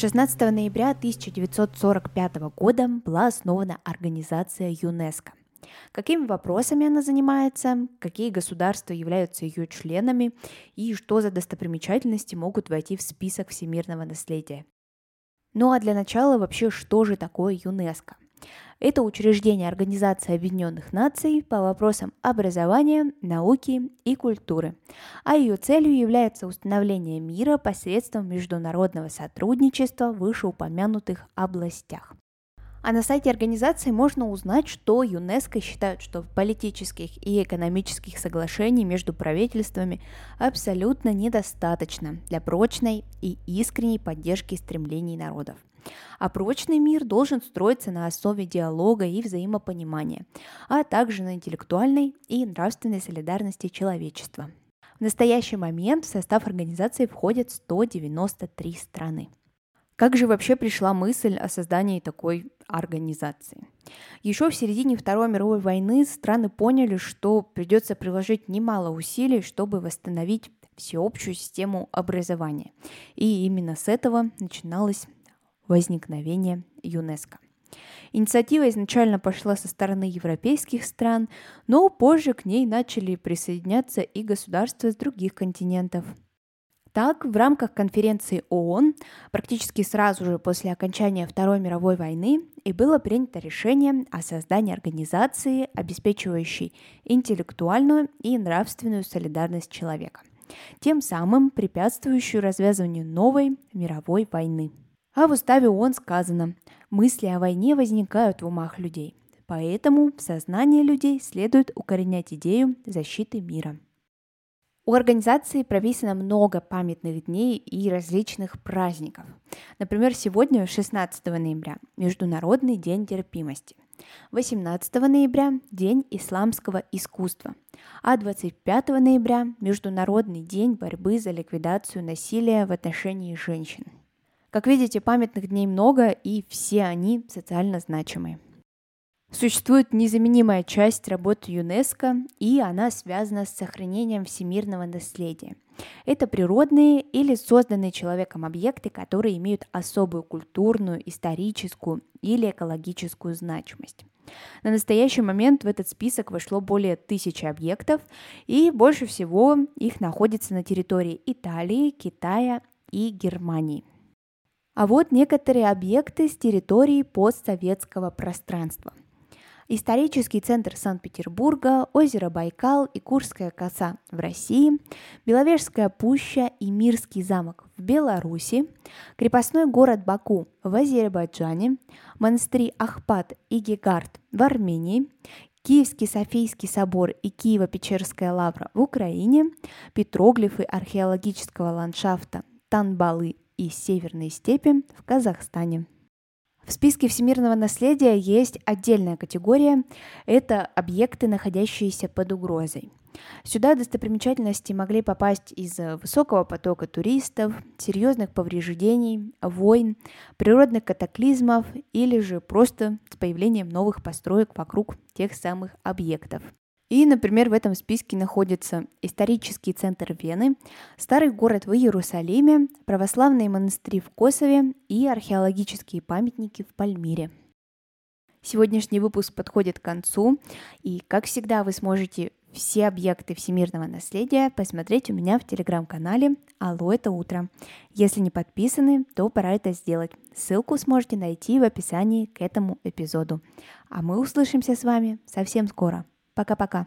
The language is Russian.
16 ноября 1945 года была основана организация ЮНЕСКО. Какими вопросами она занимается, какие государства являются ее членами и что за достопримечательности могут войти в список всемирного наследия. Ну а для начала вообще, что же такое ЮНЕСКО? Это учреждение Организации Объединенных Наций по вопросам образования, науки и культуры, а ее целью является установление мира посредством международного сотрудничества в вышеупомянутых областях. А на сайте организации можно узнать, что ЮНЕСКО считают, что политических и экономических соглашений между правительствами абсолютно недостаточно для прочной и искренней поддержки стремлений народов. А прочный мир должен строиться на основе диалога и взаимопонимания, а также на интеллектуальной и нравственной солидарности человечества. В настоящий момент в состав организации входят 193 страны. Как же вообще пришла мысль о создании такой организации? Еще в середине Второй мировой войны страны поняли, что придется приложить немало усилий, чтобы восстановить всеобщую систему образования. И именно с этого начиналась возникновения ЮНЕСКО. Инициатива изначально пошла со стороны европейских стран, но позже к ней начали присоединяться и государства с других континентов. Так, в рамках конференции ООН, практически сразу же после окончания Второй мировой войны, и было принято решение о создании организации, обеспечивающей интеллектуальную и нравственную солидарность человека, тем самым препятствующую развязыванию новой мировой войны. А в уставе ООН сказано, мысли о войне возникают в умах людей, поэтому в сознании людей следует укоренять идею защиты мира. У организации прописано много памятных дней и различных праздников. Например, сегодня, 16 ноября, Международный день терпимости. 18 ноября – День исламского искусства, а 25 ноября – Международный день борьбы за ликвидацию насилия в отношении женщин – как видите, памятных дней много, и все они социально значимые. Существует незаменимая часть работы ЮНЕСКО, и она связана с сохранением всемирного наследия. Это природные или созданные человеком объекты, которые имеют особую культурную, историческую или экологическую значимость. На настоящий момент в этот список вошло более тысячи объектов, и больше всего их находится на территории Италии, Китая и Германии. А вот некоторые объекты с территории постсоветского пространства. Исторический центр Санкт-Петербурга, озеро Байкал и Курская коса в России, Беловежская пуща и Мирский замок в Беларуси, крепостной город Баку в Азербайджане, монастыри Ахпат и Гегард в Армении, Киевский Софийский собор и Киево-Печерская лавра в Украине, петроглифы археологического ландшафта Танбалы и северные степи в Казахстане. В списке всемирного наследия есть отдельная категория – это объекты, находящиеся под угрозой. Сюда достопримечательности могли попасть из-за высокого потока туристов, серьезных повреждений, войн, природных катаклизмов или же просто с появлением новых построек вокруг тех самых объектов. И, например, в этом списке находится исторический центр Вены, старый город в Иерусалиме, православные монастыри в Косове и археологические памятники в Пальмире. Сегодняшний выпуск подходит к концу, и, как всегда, вы сможете все объекты всемирного наследия посмотреть у меня в телеграм-канале «Алло, это утро». Если не подписаны, то пора это сделать. Ссылку сможете найти в описании к этому эпизоду. А мы услышимся с вами совсем скоро. Пока-пока.